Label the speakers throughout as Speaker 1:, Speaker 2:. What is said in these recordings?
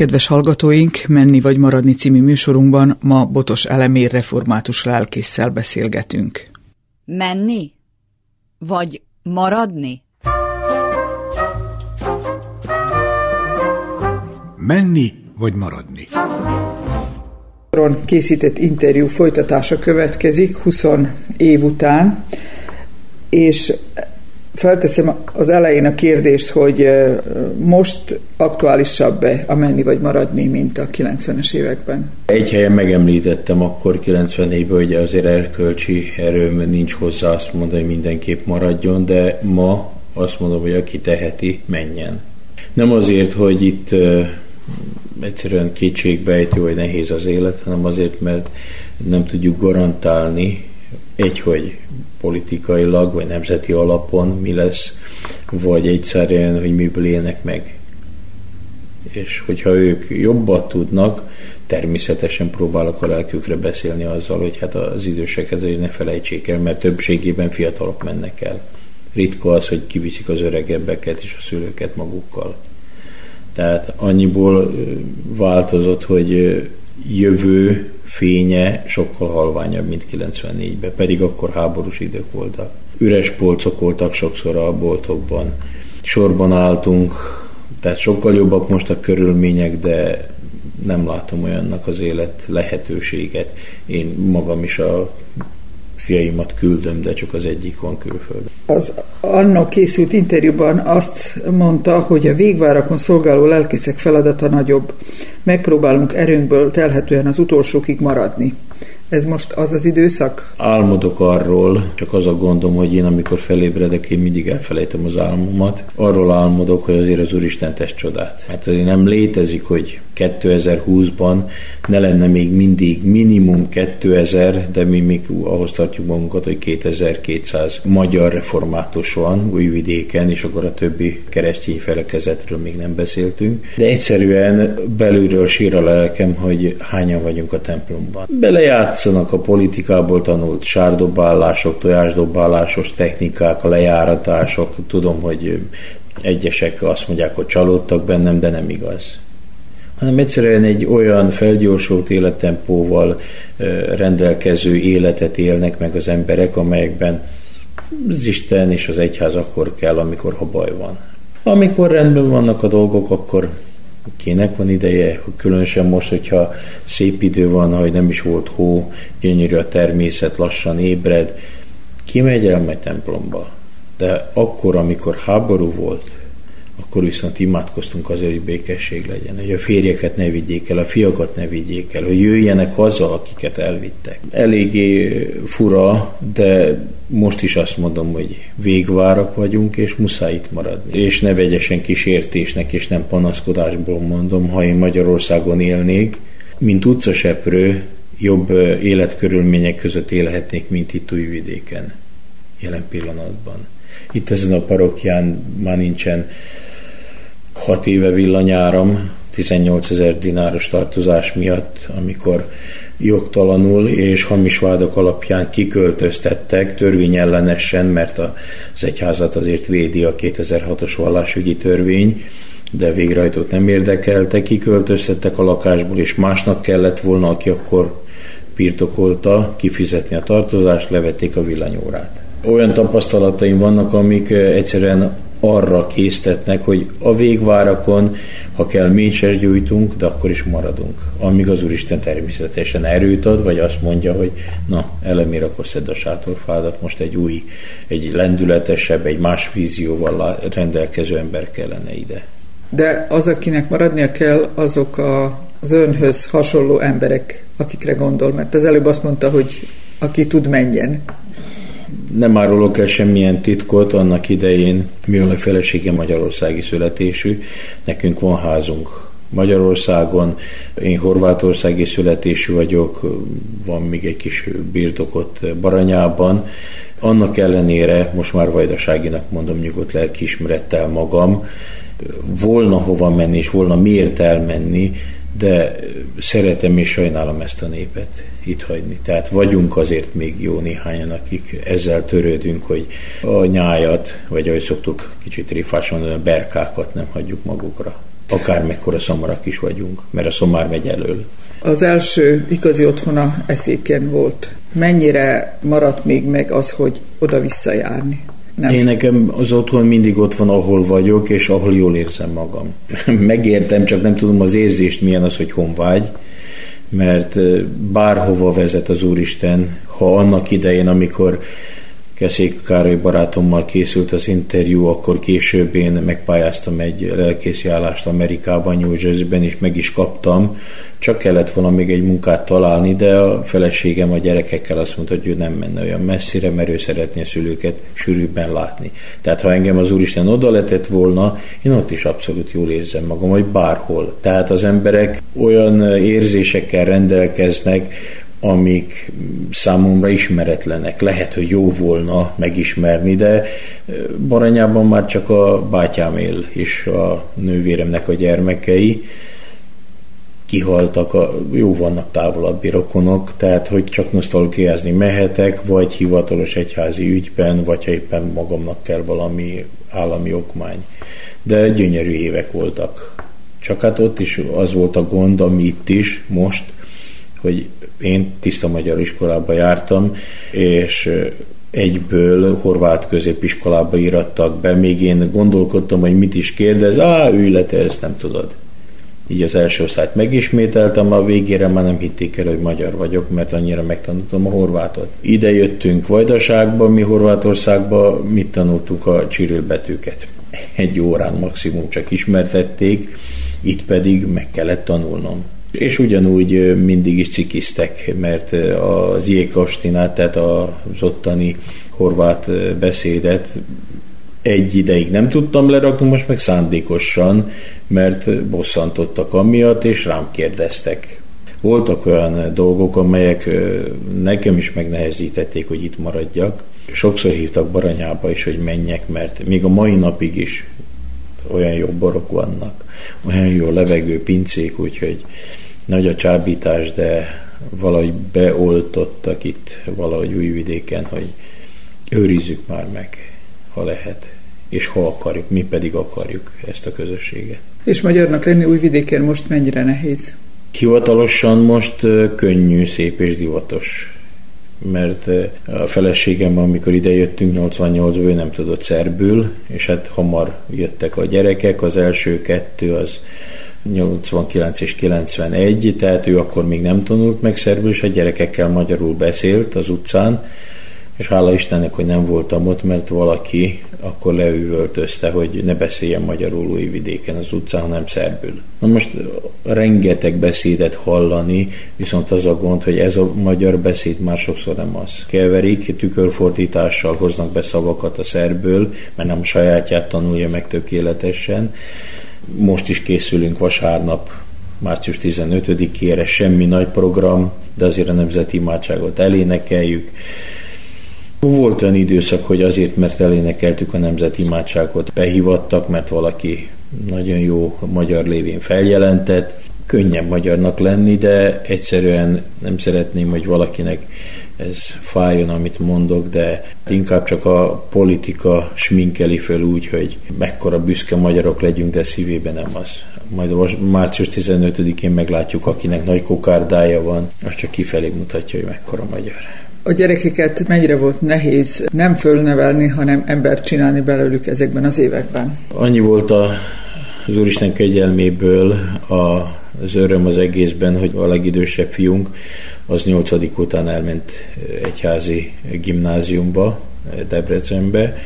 Speaker 1: Kedves hallgatóink, Menni vagy maradni című műsorunkban ma Botos Elemér református lelkésszel beszélgetünk.
Speaker 2: Menni? Vagy maradni?
Speaker 3: Menni vagy maradni?
Speaker 1: Készített interjú folytatása következik 20 év után, és felteszem az elején a kérdést, hogy most aktuálisabb-e a menni vagy maradni, mint a 90-es években?
Speaker 4: Egy helyen megemlítettem akkor 94-ben, hogy azért erkölcsi erőm nincs hozzá azt mondani, hogy mindenképp maradjon, de ma azt mondom, hogy aki teheti, menjen. Nem azért, hogy itt egyszerűen kétségbejtő, vagy nehéz az élet, hanem azért, mert nem tudjuk garantálni, egy, hogy politikailag, vagy nemzeti alapon mi lesz, vagy egyszerűen, hogy miből élnek meg. És hogyha ők jobbat tudnak, természetesen próbálok a lelkükre beszélni azzal, hogy hát az időseket ne felejtsék el, mert többségében fiatalok mennek el. Ritka az, hogy kiviszik az öregebbeket és a szülőket magukkal. Tehát annyiból változott, hogy jövő fénye sokkal halványabb, mint 94-ben, pedig akkor háborús idők voltak. Üres polcok voltak sokszor a boltokban. Sorban álltunk, tehát sokkal jobbak most a körülmények, de nem látom olyannak az élet lehetőséget. Én magam is a fiaimat küldöm, de csak az egyik van külföldön.
Speaker 1: Az annak készült interjúban azt mondta, hogy a végvárakon szolgáló lelkészek feladata nagyobb. Megpróbálunk erőnkből telhetően az utolsókig maradni. Ez most az az időszak?
Speaker 4: Álmodok arról, csak az a gondom, hogy én amikor felébredek, én mindig elfelejtem az álmomat. Arról álmodok, hogy azért az Úristen tesz csodát. Mert azért nem létezik, hogy 2020-ban ne lenne még mindig minimum 2000, de mi még ahhoz tartjuk magunkat, hogy 2200 magyar református van újvidéken, és akkor a többi keresztény felekezetről még nem beszéltünk. De egyszerűen belülről sír a lelkem, hogy hányan vagyunk a templomban. Belejátszanak a politikából tanult sárdobálások, tojásdobálásos technikák, a lejáratások. Tudom, hogy egyesek azt mondják, hogy csalódtak bennem, de nem igaz hanem egyszerűen egy olyan felgyorsult élettempóval rendelkező életet élnek meg az emberek, amelyekben az Isten és az egyház akkor kell, amikor ha baj van. Amikor rendben vannak a dolgok, akkor kinek van ideje, különösen most, hogyha szép idő van, hogy nem is volt hó, gyönyörű a természet, lassan ébred, ki megy el megy templomba. De akkor, amikor háború volt, akkor viszont imádkoztunk azért, hogy békesség legyen, hogy a férjeket ne vigyék el, a fiakat ne vigyék el, hogy jöjjenek haza, akiket elvittek. Eléggé fura, de most is azt mondom, hogy végvárak vagyunk, és muszáj itt maradni. És ne vegyesen kísértésnek, és nem panaszkodásból mondom, ha én Magyarországon élnék, mint utcaseprő, jobb életkörülmények között élhetnék, mint itt újvidéken jelen pillanatban. Itt ezen a parokján már nincsen hat éve villanyáram, 18 ezer dináros tartozás miatt, amikor jogtalanul és hamis vádak alapján kiköltöztettek törvényellenesen, mert az egyházat azért védi a 2006-os vallásügyi törvény, de végrehajtót nem érdekelte, kiköltöztettek a lakásból, és másnak kellett volna, aki akkor birtokolta, kifizetni a tartozást, levették a villanyórát. Olyan tapasztalataim vannak, amik egyszerűen arra késztetnek, hogy a végvárakon, ha kell, mécses gyújtunk, de akkor is maradunk. Amíg az Úristen természetesen erőt ad, vagy azt mondja, hogy na, elemér, akkor szedd a sátorfádat, most egy új, egy lendületesebb, egy más vízióval rendelkező ember kellene ide.
Speaker 1: De az, akinek maradnia kell, azok a, az önhöz hasonló emberek, akikre gondol, mert az előbb azt mondta, hogy aki tud, menjen
Speaker 4: nem árulok el semmilyen titkot, annak idején a felesége magyarországi születésű, nekünk van házunk Magyarországon, én horvátországi születésű vagyok, van még egy kis birtokot Baranyában, annak ellenére most már vajdaságinak mondom nyugodt lelkiismerettel magam, volna hova menni, és volna miért elmenni, de szeretem és sajnálom ezt a népet itt hagyni. Tehát vagyunk azért még jó néhányan, akik ezzel törődünk, hogy a nyájat, vagy ahogy szoktuk kicsit rifás mondani, a berkákat nem hagyjuk magukra. Akár mekkora szomarak is vagyunk, mert a szomár megy elől.
Speaker 1: Az első igazi otthona eszéken volt. Mennyire maradt még meg az, hogy oda-vissza járni?
Speaker 4: Nem. Én nekem az otthon mindig ott van, ahol vagyok, és ahol jól érzem magam. Megértem, csak nem tudom az érzést, milyen az, hogy honvágy, mert bárhova vezet az Úristen, ha annak idején, amikor Keszék Károly barátommal készült az interjú, akkor később én megpályáztam egy lelkészi állást Amerikában, New Jersey-ben, és meg is kaptam. Csak kellett volna még egy munkát találni, de a feleségem a gyerekekkel azt mondta, hogy ő nem menne olyan messzire, mert ő szeretné a szülőket sűrűbben látni. Tehát ha engem az Úristen oda letett volna, én ott is abszolút jól érzem magam, vagy bárhol. Tehát az emberek olyan érzésekkel rendelkeznek, amik számomra ismeretlenek. Lehet, hogy jó volna megismerni, de Baranyában már csak a bátyám él, és a nővéremnek a gyermekei kihaltak, a, jó vannak távolabbi rokonok, tehát hogy csak nosztalgiázni mehetek, vagy hivatalos egyházi ügyben, vagy ha éppen magamnak kell valami állami okmány. De gyönyörű évek voltak. Csak hát ott is az volt a gond, ami itt is, most, hogy én tiszta magyar iskolába jártam, és egyből horvát középiskolába írattak be, még én gondolkodtam, hogy mit is kérdez, á, ülj le, te ezt nem tudod. Így az első osztályt megismételtem, a végére már nem hitték el, hogy magyar vagyok, mert annyira megtanultam a horvátot. Ide jöttünk Vajdaságba, mi Horvátországba mit tanultuk a csiril. Egy órán maximum csak ismertették, itt pedig meg kellett tanulnom. És ugyanúgy mindig is cikiztek, mert az jékastinát, tehát az ottani horvát beszédet egy ideig nem tudtam lerakni, most meg szándékosan, mert bosszantottak amiatt, és rám kérdeztek. Voltak olyan dolgok, amelyek nekem is megnehezítették, hogy itt maradjak. Sokszor hívtak Baranyába is, hogy menjek, mert még a mai napig is olyan jó borok vannak, olyan jó levegő pincék, úgyhogy nagy a csábítás, de valahogy beoltottak itt valahogy újvidéken, hogy őrizzük már meg, ha lehet, és ha akarjuk, mi pedig akarjuk ezt a közösséget.
Speaker 1: És magyarnak lenni újvidéken most mennyire nehéz?
Speaker 4: Hivatalosan most könnyű, szép és divatos mert a feleségem, amikor ide jöttünk 88-ban, ő nem tudott szerbül, és hát hamar jöttek a gyerekek, az első kettő az 89 és 91, tehát ő akkor még nem tanult meg szerbül, és a gyerekekkel magyarul beszélt az utcán, és hála Istennek, hogy nem voltam ott, mert valaki akkor leüvöltözte, hogy ne beszéljen magyarul új vidéken az utcán, hanem szerbül. Na most rengeteg beszédet hallani, viszont az a gond, hogy ez a magyar beszéd már sokszor nem az. Keverik, tükörfordítással hoznak be szavakat a szerből, mert nem a sajátját tanulja meg tökéletesen, most is készülünk vasárnap, március 15-ére, semmi nagy program, de azért a nemzeti imádságot elénekeljük. Volt olyan időszak, hogy azért, mert elénekeltük a nemzeti imádságot, behívattak, mert valaki nagyon jó magyar lévén feljelentett. Könnyebb magyarnak lenni, de egyszerűen nem szeretném, hogy valakinek ez fájjon, amit mondok, de inkább csak a politika sminkeli föl úgy, hogy mekkora büszke magyarok legyünk, de szívében nem az. Majd a március 15-én meglátjuk, akinek nagy kokárdája van, az csak kifelé mutatja, hogy mekkora magyar.
Speaker 1: A gyerekeket mennyire volt nehéz nem fölnevelni, hanem embert csinálni belőlük ezekben az években?
Speaker 4: Annyi volt a, az Úristen kegyelméből a az öröm az egészben, hogy a legidősebb fiunk az nyolcadik után elment egyházi gimnáziumba, Debrecenbe,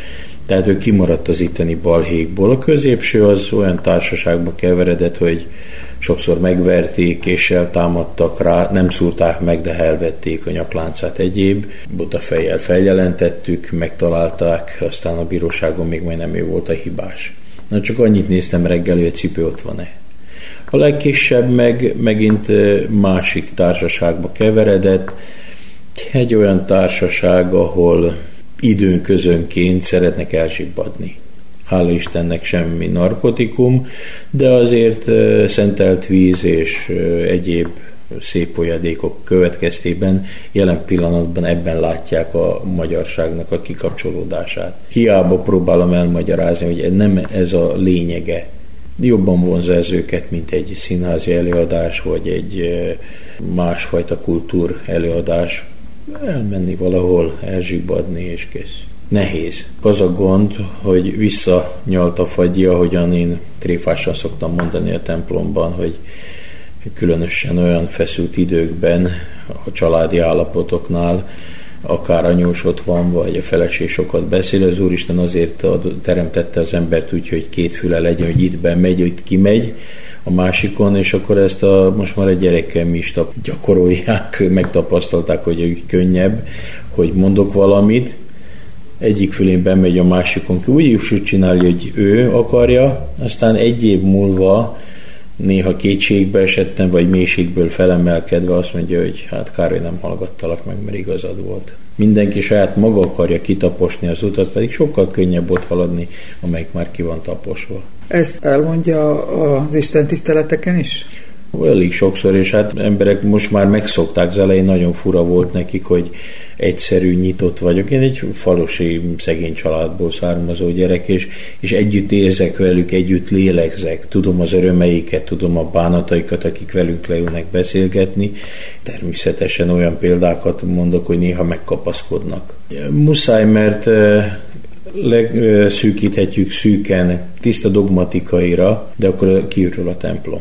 Speaker 4: tehát ő kimaradt az itteni balhékból. A középső az olyan társaságba keveredett, hogy sokszor megverték, és támadtak rá, nem szúrták meg, de elvették a nyakláncát egyéb. Buta fejjel feljelentettük, megtalálták, aztán a bíróságon még majdnem ő volt a hibás. Na csak annyit néztem reggel, hogy a cipő ott van-e. A legkisebb meg megint másik társaságba keveredett, egy olyan társaság, ahol időn közönként szeretnek elsibbadni. Hála Istennek semmi narkotikum, de azért szentelt víz és egyéb szép folyadékok következtében jelen pillanatban ebben látják a magyarságnak a kikapcsolódását. Hiába próbálom elmagyarázni, hogy nem ez a lényege jobban vonza ez őket, mint egy színházi előadás, vagy egy másfajta kultúr előadás. Elmenni valahol, elzsibbadni és kész. Nehéz. Az a gond, hogy visszanyalt a fagyi, ahogyan én tréfásan szoktam mondani a templomban, hogy különösen olyan feszült időkben, a családi állapotoknál, akár anyós ott van, vagy a feleség sokat beszél, az Úristen azért teremtette az embert úgy, hogy két füle legyen, hogy itt bemegy, itt kimegy, a másikon, és akkor ezt a, most már a gyerekem is tap, gyakorolják, megtapasztalták, hogy könnyebb, hogy mondok valamit, egyik fülén bemegy a másikon, úgy is csinálja, hogy ő akarja, aztán egy év múlva néha kétségbe esettem, vagy mélységből felemelkedve azt mondja, hogy hát kár, hogy nem hallgattalak meg, mert igazad volt. Mindenki saját maga akarja kitaposni az utat, pedig sokkal könnyebb ott haladni, amelyik már ki van taposva.
Speaker 1: Ezt elmondja az Isten tiszteleteken is?
Speaker 4: Elég sokszor, és hát emberek most már megszokták, az elején nagyon fura volt nekik, hogy egyszerű, nyitott vagyok. Én egy falusi szegény családból származó gyerek, és, és együtt érzek velük, együtt lélegzek. Tudom az örömeiket, tudom a bánataikat, akik velünk leülnek beszélgetni. Természetesen olyan példákat mondok, hogy néha megkapaszkodnak. Muszáj, mert leszűkíthetjük szűken tiszta dogmatikaira, de akkor kiürül a templom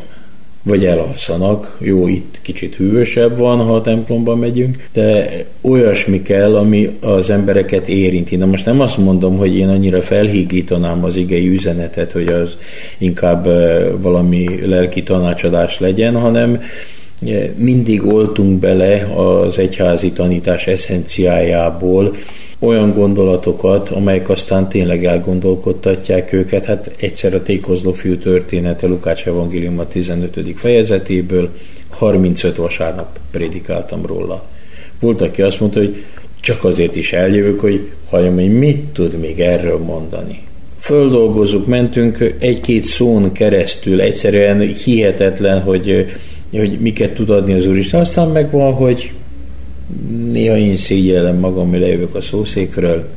Speaker 4: vagy elalszanak. Jó, itt kicsit hűvösebb van, ha a templomba megyünk, de olyasmi kell, ami az embereket érinti. Na most nem azt mondom, hogy én annyira felhígítanám az igei üzenetet, hogy az inkább valami lelki tanácsadás legyen, hanem mindig oltunk bele az egyházi tanítás eszenciájából, olyan gondolatokat, amelyek aztán tényleg elgondolkodtatják őket. Hát egyszer a tékozló fiú története Lukács Evangélium a 15. fejezetéből, 35 vasárnap prédikáltam róla. Volt, aki azt mondta, hogy csak azért is eljövök, hogy halljam, hogy mit tud még erről mondani. Földolgozunk, mentünk egy-két szón keresztül, egyszerűen hihetetlen, hogy, hogy miket tud adni az Úristen. Aztán megvan, hogy Néha én szégyellem magam, hogy lejövök a szószékről,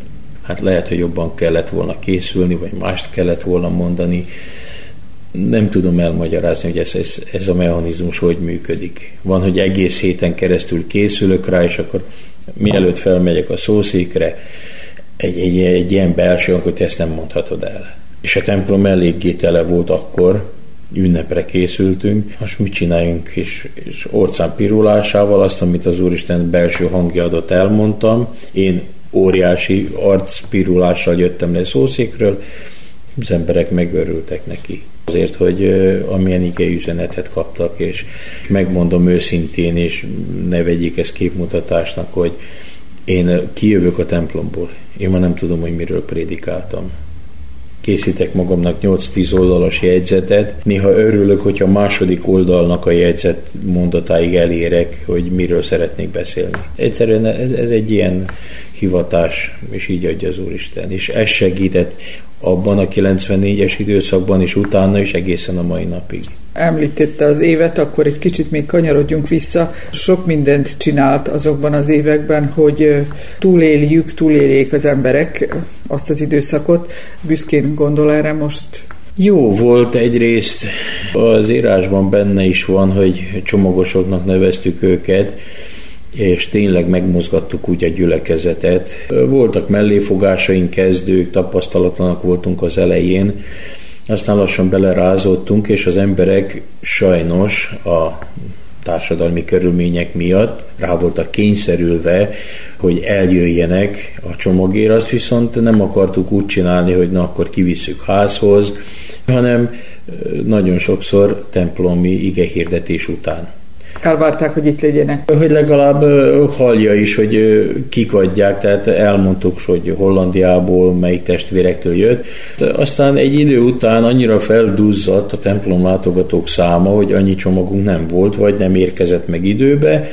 Speaker 4: hát lehet, hogy jobban kellett volna készülni, vagy mást kellett volna mondani. Nem tudom elmagyarázni, hogy ez, ez, ez a mechanizmus hogy működik. Van, hogy egész héten keresztül készülök rá, és akkor mielőtt felmegyek a szószékre, egy, egy, egy ilyen belső, hogy ezt nem mondhatod el. És a templom eléggé tele volt akkor, ünnepre készültünk, most mit csináljunk, és, és orcán pirulásával azt, amit az Úristen belső hangja adott, elmondtam. Én óriási arcpirulással jöttem le szószékről, az emberek megörültek neki. Azért, hogy amilyen igei üzenetet kaptak, és megmondom őszintén, és ne vegyék ezt képmutatásnak, hogy én kijövök a templomból. Én ma nem tudom, hogy miről prédikáltam készítek magamnak 8-10 oldalas jegyzetet. Néha örülök, hogyha a második oldalnak a jegyzet mondatáig elérek, hogy miről szeretnék beszélni. Egyszerűen ez, ez egy ilyen hivatás, és így adja az Úristen. És ez segített abban a 94-es időszakban, és utána is egészen a mai napig.
Speaker 1: Említette az évet, akkor egy kicsit még kanyarodjunk vissza. Sok mindent csinált azokban az években, hogy túléljük, túléljék az emberek azt az időszakot. Büszkén gondol erre most
Speaker 4: jó volt egyrészt, az írásban benne is van, hogy csomagosoknak neveztük őket, és tényleg megmozgattuk úgy a gyülekezetet. Voltak melléfogásaink, kezdők, tapasztalatlanak voltunk az elején, aztán lassan belerázottunk, és az emberek sajnos a társadalmi körülmények miatt rá voltak kényszerülve, hogy eljöjjenek a csomagért, azt viszont nem akartuk úgy csinálni, hogy na akkor kivisszük házhoz, hanem nagyon sokszor templomi igehirdetés után
Speaker 1: elvárták, hogy itt legyenek.
Speaker 4: Hogy legalább hallja is, hogy kik adják, tehát elmondtuk, hogy Hollandiából melyik testvérektől jött. Aztán egy idő után annyira felduzzadt a templom látogatók száma, hogy annyi csomagunk nem volt, vagy nem érkezett meg időbe.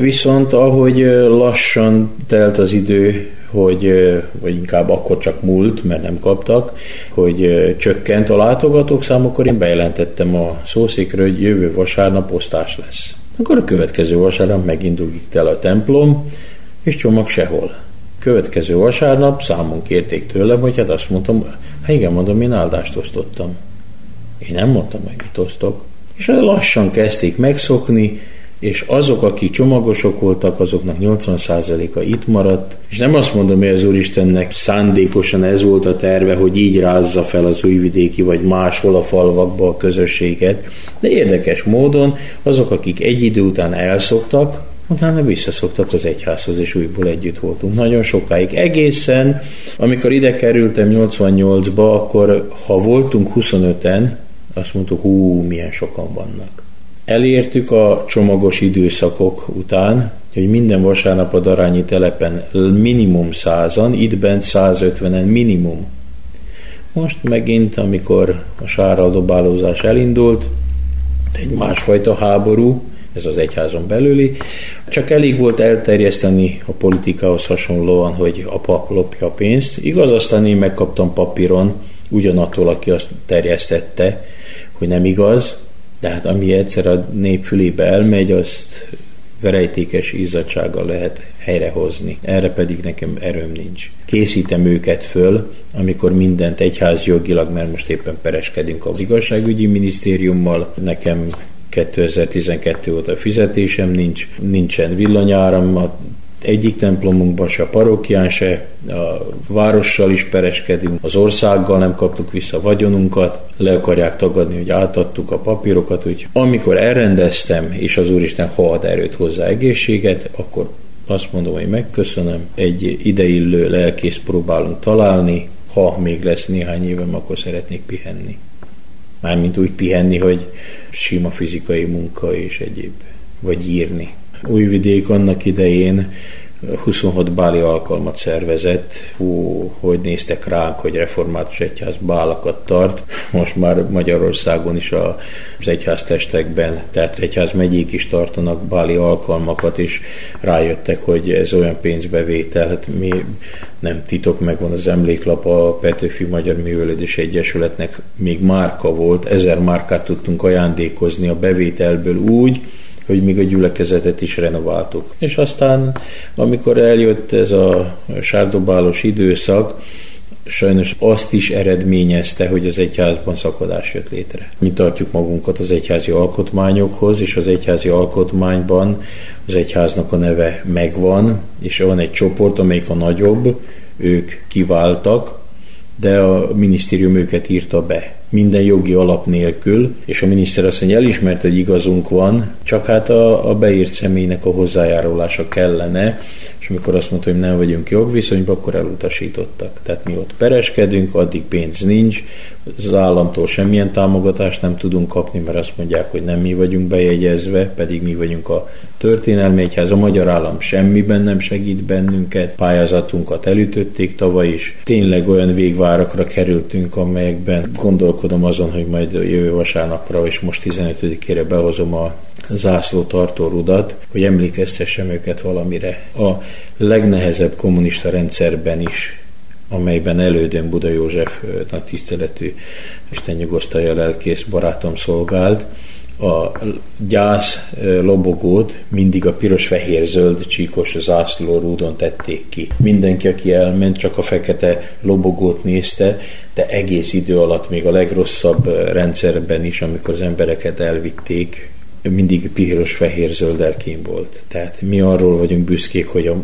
Speaker 4: Viszont ahogy lassan telt az idő, hogy, vagy inkább akkor csak múlt, mert nem kaptak, hogy csökkent a látogatók szám, akkor én bejelentettem a szószékről, hogy jövő vasárnap osztás lesz. Akkor a következő vasárnap megindul el a templom, és csomag sehol. Következő vasárnap számon kérték tőlem, hogy hát azt mondtam, hát igen, mondom, én áldást osztottam. Én nem mondtam, hogy mit osztok. És lassan kezdték megszokni, és azok, akik csomagosok voltak, azoknak 80%-a itt maradt, és nem azt mondom, hogy az Úristennek szándékosan ez volt a terve, hogy így rázza fel az újvidéki, vagy máshol a falvakba a közösséget, de érdekes módon azok, akik egy idő után elszoktak, utána visszaszoktak az egyházhoz, és újból együtt voltunk. Nagyon sokáig. Egészen, amikor ide kerültem 88-ba, akkor ha voltunk 25-en, azt mondtuk, hú, milyen sokan vannak. Elértük a csomagos időszakok után, hogy minden vasárnap a Darányi telepen minimum százan, itt bent 150-en minimum. Most megint, amikor a sáraldobálózás elindult, egy másfajta háború, ez az egyházon belüli, csak elég volt elterjeszteni a politikához hasonlóan, hogy a pap lopja a pénzt. Igaz, aztán én megkaptam papíron ugyanattól, aki azt terjesztette, hogy nem igaz, tehát ami egyszer a nép fülébe elmegy, azt verejtékes izzadsággal lehet helyrehozni. Erre pedig nekem erőm nincs. Készítem őket föl, amikor mindent egyház jogilag, mert most éppen pereskedünk az igazságügyi minisztériummal, nekem 2012 óta fizetésem nincs, nincsen villanyáram, a egyik templomunkban se a parókián se, a várossal is pereskedünk, az országgal nem kaptuk vissza vagyonunkat, le akarják tagadni, hogy átadtuk a papírokat, úgy amikor elrendeztem, és az Úristen ha ad erőt hozzá egészséget, akkor azt mondom, hogy megköszönöm, egy ideillő lelkész próbálunk találni, ha még lesz néhány évem, akkor szeretnék pihenni. Mármint úgy pihenni, hogy sima fizikai munka és egyéb, vagy írni. Újvidék annak idején 26 báli alkalmat szervezett. Hú, hogy néztek ránk, hogy református egyház bálakat tart. Most már Magyarországon is az egyháztestekben, tehát egyház megyék is tartanak báli alkalmakat, és rájöttek, hogy ez olyan pénzbevétel, hát mi nem titok, megvan az emléklap a Petőfi Magyar Művelődés Egyesületnek még márka volt, ezer márkát tudtunk ajándékozni a bevételből úgy, hogy még a gyülekezetet is renováltuk. És aztán, amikor eljött ez a sárdobálós időszak, sajnos azt is eredményezte, hogy az egyházban szakadás jött létre. Mi tartjuk magunkat az egyházi alkotmányokhoz, és az egyházi alkotmányban az egyháznak a neve megvan, és van egy csoport, amelyik a nagyobb, ők kiváltak, de a minisztérium őket írta be minden jogi alap nélkül, és a miniszter azt mondja, elismerte, hogy igazunk van, csak hát a, a beírt személynek a hozzájárulása kellene, és amikor azt mondta, hogy nem vagyunk jogviszonyban, akkor elutasítottak. Tehát mi ott pereskedünk, addig pénz nincs, az államtól semmilyen támogatást nem tudunk kapni, mert azt mondják, hogy nem mi vagyunk bejegyezve, pedig mi vagyunk a történelmi egyház. A magyar állam semmiben nem segít bennünket, pályázatunkat elütötték tavaly is. Tényleg olyan végvárakra kerültünk, amelyekben gondolkodom azon, hogy majd jövő vasárnapra, és most 15-ére behozom a zászló tartó rudat, hogy emlékeztessem őket valamire. A legnehezebb kommunista rendszerben is amelyben elődön Buda József nagy tiszteletű Isten nyugosztalja lelkész barátom szolgált, a gyász lobogót mindig a piros-fehér-zöld csíkos zászlórúdon tették ki. Mindenki, aki elment, csak a fekete lobogót nézte, de egész idő alatt, még a legrosszabb rendszerben is, amikor az embereket elvitték, mindig piros-fehér-zöld elkén volt. Tehát mi arról vagyunk büszkék, hogy a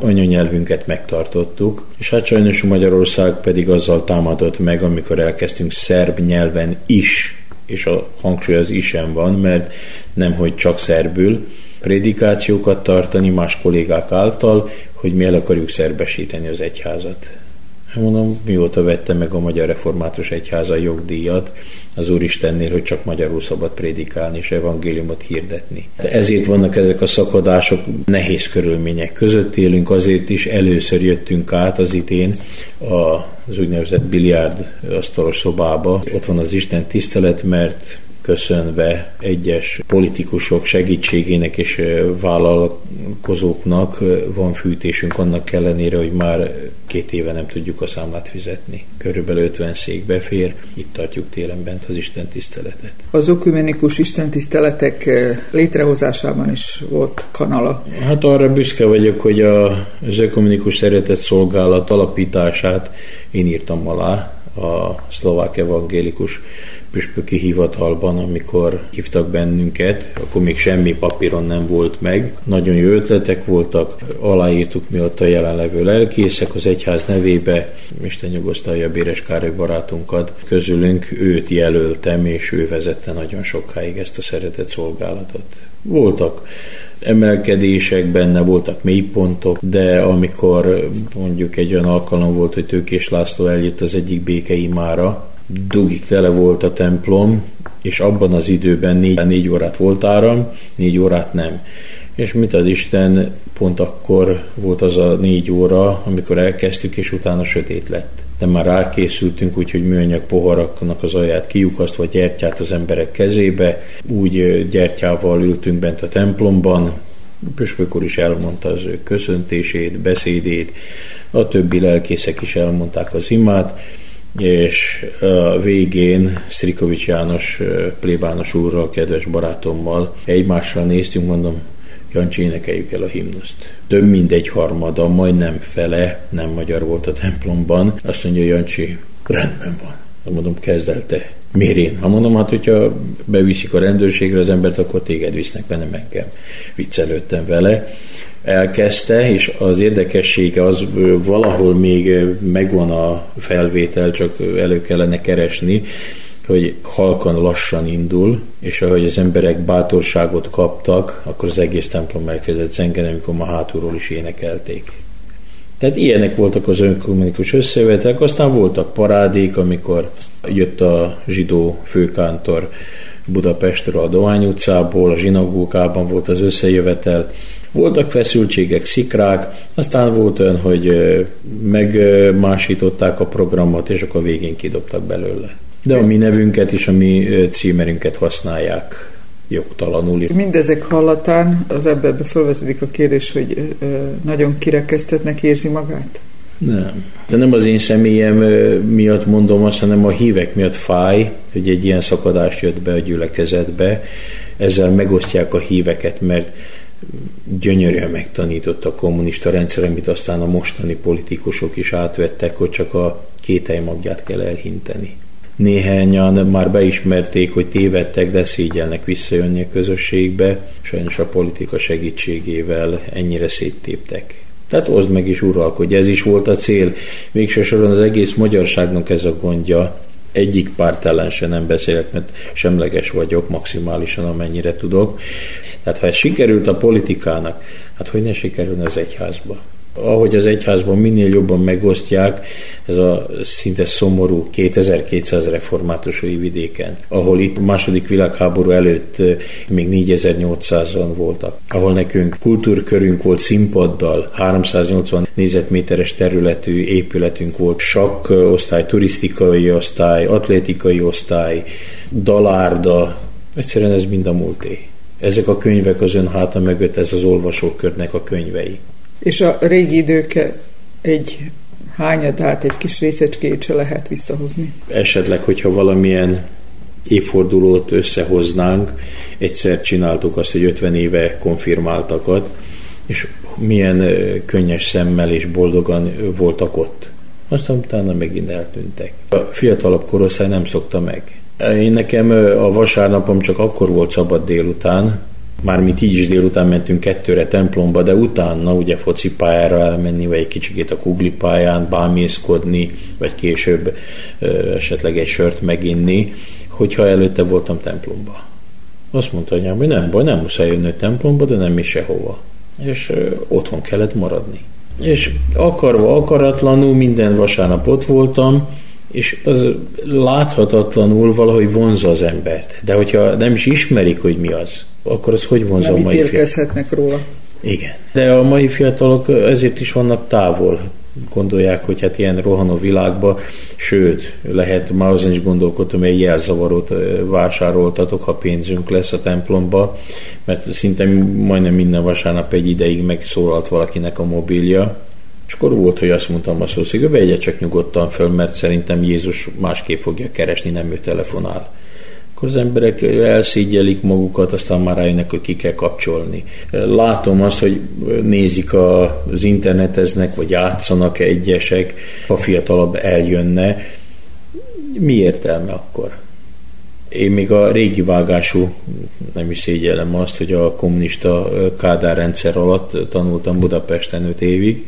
Speaker 4: anyanyelvünket megtartottuk, és hát sajnos Magyarország pedig azzal támadott meg, amikor elkezdtünk szerb nyelven is, és a hangsúly az isen van, mert nem, hogy csak szerbül, prédikációkat tartani más kollégák által, hogy mi el akarjuk szerbesíteni az egyházat. Mondom, mióta vette meg a Magyar Református Egyháza jogdíjat az Úristennél, hogy csak magyarul szabad prédikálni és evangéliumot hirdetni. De ezért vannak ezek a szakadások, nehéz körülmények között élünk, azért is először jöttünk át az idén az úgynevezett biliárd asztalos szobába. Ott van az Isten tisztelet, mert köszönve egyes politikusok segítségének és vállalkozóknak van fűtésünk annak ellenére, hogy már két éve nem tudjuk a számlát fizetni. Körülbelül 50 szék befér, itt tartjuk télen bent az Isten tiszteletet.
Speaker 1: Az ökumenikus Isten tiszteletek létrehozásában is volt kanala.
Speaker 4: Hát arra büszke vagyok, hogy az ökumenikus szeretett szolgálat alapítását én írtam alá, a szlovák evangélikus püspöki hivatalban, amikor hívtak bennünket, akkor még semmi papíron nem volt meg. Nagyon jó ötletek voltak, aláírtuk mi ott a jelenlevő lelkészek az egyház nevébe, Isten nyugosztalja Béres Károly barátunkat közülünk, őt jelöltem, és ő vezette nagyon sokáig ezt a szeretett szolgálatot. Voltak emelkedések benne, voltak mélypontok, de amikor mondjuk egy olyan alkalom volt, hogy Tőkés László eljött az egyik békeimára, dugik tele volt a templom, és abban az időben négy, négy órát volt áram, négy órát nem. És mit ad Isten, pont akkor volt az a négy óra, amikor elkezdtük, és utána sötét lett. De már rákészültünk, úgyhogy műanyag poharaknak az aját kiukasztva gyertyát az emberek kezébe, úgy gyertyával ültünk bent a templomban, Püspök úr is elmondta az ő köszöntését, beszédét, a többi lelkészek is elmondták az imát, és a végén Strikovics János plébános úrral, kedves barátommal egymásra néztünk, mondom, Jancsi, énekeljük el a himnuszt. Több mint egy harmada, majdnem fele nem magyar volt a templomban. Azt mondja Jancsi, rendben van. Mondom, kezd el te. Miért én? Ha mondom, hát hogyha beviszik a rendőrségre az embert, akkor téged visznek be, nem engem. Viccelődtem vele elkezdte, és az érdekessége az valahol még megvan a felvétel, csak elő kellene keresni, hogy halkan lassan indul, és ahogy az emberek bátorságot kaptak, akkor az egész templom elkezdett zengeni, amikor ma hátulról is énekelték. Tehát ilyenek voltak az önkommunikus összevetek, aztán voltak parádék, amikor jött a zsidó főkántor Budapestről a Dohány utcából, a zsinagógában volt az összejövetel, voltak feszültségek, szikrák, aztán volt olyan, hogy megmásították a programot, és akkor végén kidobtak belőle. De a mi nevünket és a mi címerünket használják jogtalanul.
Speaker 1: Mindezek hallatán az ebbe felvetődik a kérdés, hogy nagyon kirekesztetnek érzi magát?
Speaker 4: Nem. De nem az én személyem miatt mondom azt, hanem a hívek miatt fáj, hogy egy ilyen szakadás jött be a gyülekezetbe. Ezzel megosztják a híveket, mert gyönyörűen megtanított a kommunista rendszer, amit aztán a mostani politikusok is átvettek, hogy csak a kételj magját kell elhinteni. Néhányan már beismerték, hogy tévedtek, de szégyelnek visszajönni a közösségbe, sajnos a politika segítségével ennyire széttéptek. Tehát oszd meg is uralkodj, ez is volt a cél. Végső soron az egész magyarságnak ez a gondja, egyik párt ellen se nem beszélek, mert semleges vagyok maximálisan, amennyire tudok. Tehát ha ez sikerült a politikának, hát hogy ne sikerülne az egyházba? Ahogy az egyházban minél jobban megosztják, ez a szinte szomorú 2200 reformátusai vidéken, ahol itt második világháború előtt még 4800-an voltak, ahol nekünk kultúrkörünk volt színpaddal, 380 négyzetméteres területű épületünk volt, sakk osztály, turisztikai osztály, atlétikai osztály, dalárda, egyszerűen ez mind a múlté. Ezek a könyvek az ön háta mögött, ez az olvasókörnek a könyvei.
Speaker 1: És a régi idők egy hányadát, egy kis részecskét se lehet visszahozni.
Speaker 4: Esetleg, hogyha valamilyen évfordulót összehoznánk, egyszer csináltuk azt, hogy 50 éve konfirmáltakat, és milyen könnyes szemmel és boldogan voltak ott. Aztán utána megint eltűntek. A fiatalabb korosztály nem szokta meg. Én nekem a vasárnapom csak akkor volt szabad délután, mármint így is délután mentünk kettőre templomba, de utána ugye focipályára elmenni, vagy egy kicsikét a kuglipályán bámészkodni, vagy később ö, esetleg egy sört meginni, hogyha előtte voltam templomba. Azt mondta anyám, hogy nem baj, nem muszáj jönni a templomba, de nem is sehova. És ö, otthon kellett maradni. És akarva, akaratlanul minden vasárnap ott voltam, és az láthatatlanul valahogy vonza az embert. De hogyha nem is ismerik, hogy mi az, akkor az hogy vonza
Speaker 1: nem
Speaker 4: a mai
Speaker 1: fiatalok? róla.
Speaker 4: Igen. De a mai fiatalok ezért is vannak távol. Gondolják, hogy hát ilyen rohanó világba, sőt, lehet, már azon is gondolkodtam, egy jelzavarót vásároltatok, ha pénzünk lesz a templomba, mert szinte majdnem minden vasárnap egy ideig megszólalt valakinek a mobilja, és akkor volt, hogy azt mondtam a szószig, vegye csak nyugodtan föl, mert szerintem Jézus másképp fogja keresni, nem ő telefonál. Akkor az emberek elszígyelik magukat, aztán már rájönnek, hogy ki kell kapcsolni. Látom azt, hogy nézik az interneteznek, vagy játszanak egyesek, ha fiatalabb eljönne. Mi értelme akkor? Én még a régi vágású, nem is szégyellem azt, hogy a kommunista Kádár rendszer alatt tanultam Budapesten 5 évig,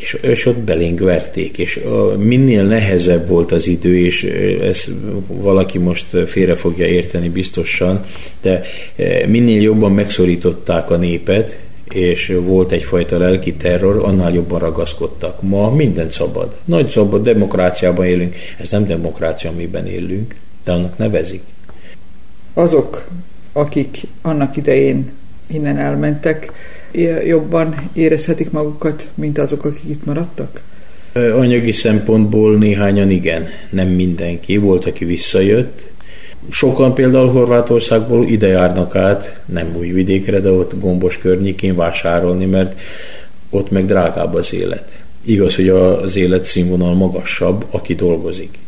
Speaker 4: és, és ott belénk verték, és minél nehezebb volt az idő, és ezt valaki most félre fogja érteni biztosan, de minél jobban megszorították a népet, és volt egyfajta lelki terror, annál jobban ragaszkodtak. Ma minden szabad. Nagy szabad demokráciában élünk. Ez nem demokrácia, amiben élünk, de annak nevezik.
Speaker 1: Azok, akik annak idején innen elmentek, jobban érezhetik magukat, mint azok, akik itt maradtak?
Speaker 4: Anyagi szempontból néhányan igen, nem mindenki. Volt, aki visszajött. Sokan például Horvátországból ide járnak át, nem új vidékre, de ott gombos környékén vásárolni, mert ott meg drágább az élet. Igaz, hogy az élet színvonal magasabb, aki dolgozik.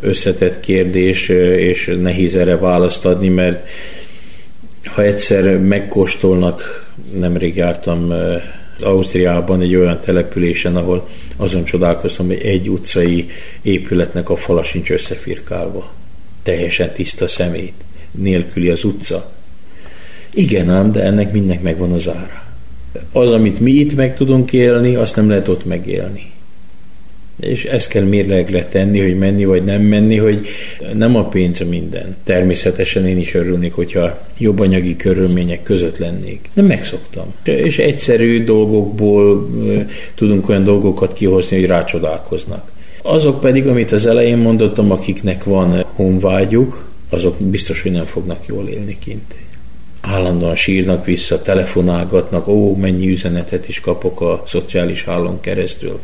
Speaker 4: Összetett kérdés, és nehéz erre választ adni, mert ha egyszer megkóstolnak, nemrég jártam Ausztriában egy olyan településen, ahol azon csodálkoztam, hogy egy utcai épületnek a fala sincs összefirkálva. Teljesen tiszta szemét, nélküli az utca. Igen ám, de ennek mindnek megvan az ára. Az, amit mi itt meg tudunk élni, azt nem lehet ott megélni és ezt kell mérlegre tenni, hogy menni vagy nem menni, hogy nem a pénz a minden. Természetesen én is örülnék, hogyha jobb anyagi körülmények között lennék. De megszoktam. És egyszerű dolgokból tudunk olyan dolgokat kihozni, hogy rácsodálkoznak. Azok pedig, amit az elején mondottam, akiknek van honvágyuk, azok biztos, hogy nem fognak jól élni kint állandóan sírnak vissza, telefonálgatnak, ó, mennyi üzenetet is kapok a szociális hálón keresztül.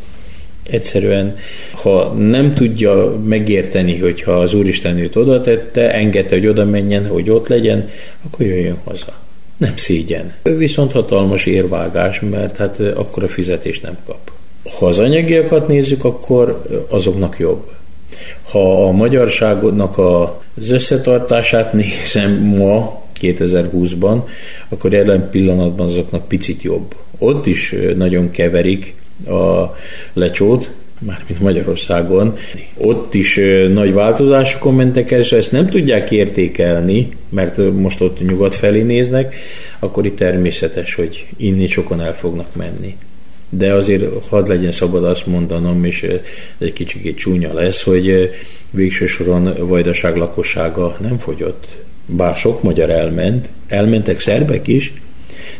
Speaker 4: Egyszerűen, ha nem tudja megérteni, hogyha az Úristen őt oda tette, engedte, hogy oda menjen, hogy ott legyen, akkor jöjjön haza. Nem szégyen. Viszont hatalmas érvágás, mert hát akkor a fizetést nem kap. Ha az anyagiakat nézzük, akkor azoknak jobb. Ha a magyarságnak az összetartását nézem ma, 2020-ban, akkor jelen pillanatban azoknak picit jobb. Ott is nagyon keverik a lecsót, mármint Magyarországon. Ott is nagy változásokon mentek el, és ezt nem tudják értékelni, mert most ott nyugat felé néznek, akkor itt természetes, hogy inni sokan el fognak menni. De azért hadd legyen szabad azt mondanom, és egy kicsit csúnya lesz, hogy végső soron Vajdaság lakossága nem fogyott. Bár sok magyar elment, elmentek szerbek is,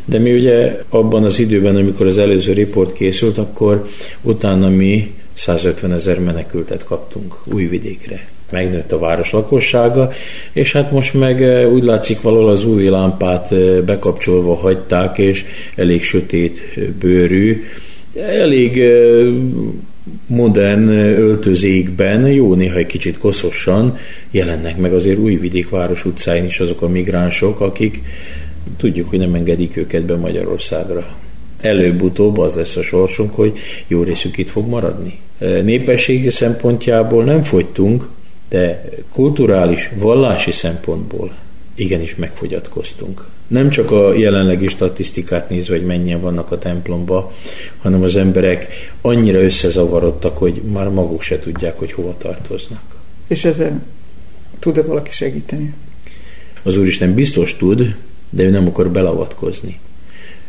Speaker 4: de mi ugye abban az időben, amikor az előző riport készült, akkor utána mi 150 ezer menekültet kaptunk újvidékre. Megnőtt a város lakossága, és hát most meg eh, úgy látszik valahol az új lámpát eh, bekapcsolva hagyták, és elég sötét eh, bőrű, elég modern öltözékben, jó néha egy kicsit koszosan jelennek meg azért új város utcáin is azok a migránsok, akik tudjuk, hogy nem engedik őket be Magyarországra. Előbb-utóbb az lesz a sorsunk, hogy jó részük itt fog maradni. Népességi szempontjából nem fogytunk, de kulturális, vallási szempontból igenis megfogyatkoztunk. Nem csak a jelenlegi statisztikát nézve, hogy mennyien vannak a templomba, hanem az emberek annyira összezavarodtak, hogy már maguk se tudják, hogy hova tartoznak.
Speaker 1: És ezen tud-e valaki segíteni?
Speaker 4: Az Úristen biztos tud, de ő nem akar belavatkozni.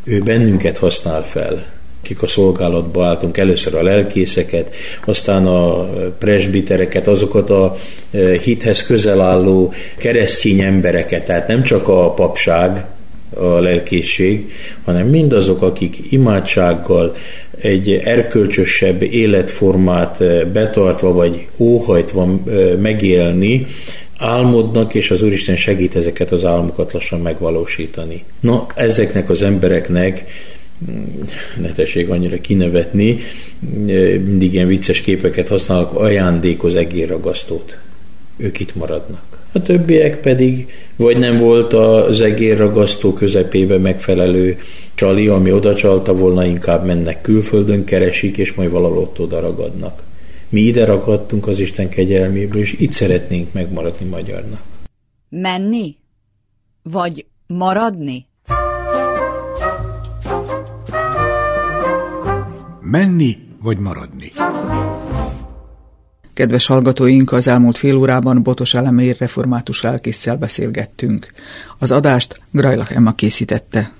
Speaker 4: Ő bennünket használ fel, kik a szolgálatba álltunk, először a lelkészeket, aztán a presbitereket, azokat a e, hithez közel álló keresztény embereket, tehát nem csak a papság, a lelkészség, hanem mindazok, akik imádsággal egy erkölcsösebb életformát e, betartva vagy óhajtva e, megélni, álmodnak, és az Úristen segít ezeket az álmokat lassan megvalósítani. Na, ezeknek az embereknek mm, ne tessék annyira kinevetni, mindig ilyen vicces képeket használok, ajándékoz egérragasztót. Ők itt maradnak. A többiek pedig vagy nem volt az egérragasztó közepébe megfelelő csali, ami oda csalta volna, inkább mennek külföldön, keresik, és majd valahol ott oda ragadnak. Mi ide ragadtunk az Isten kegyelméből, és itt szeretnénk megmaradni magyarnak.
Speaker 2: Menni? Vagy maradni?
Speaker 3: Menni vagy maradni?
Speaker 1: Kedves hallgatóink, az elmúlt fél órában Botos Elemér református lelkészsel beszélgettünk. Az adást Grajlach Emma készítette.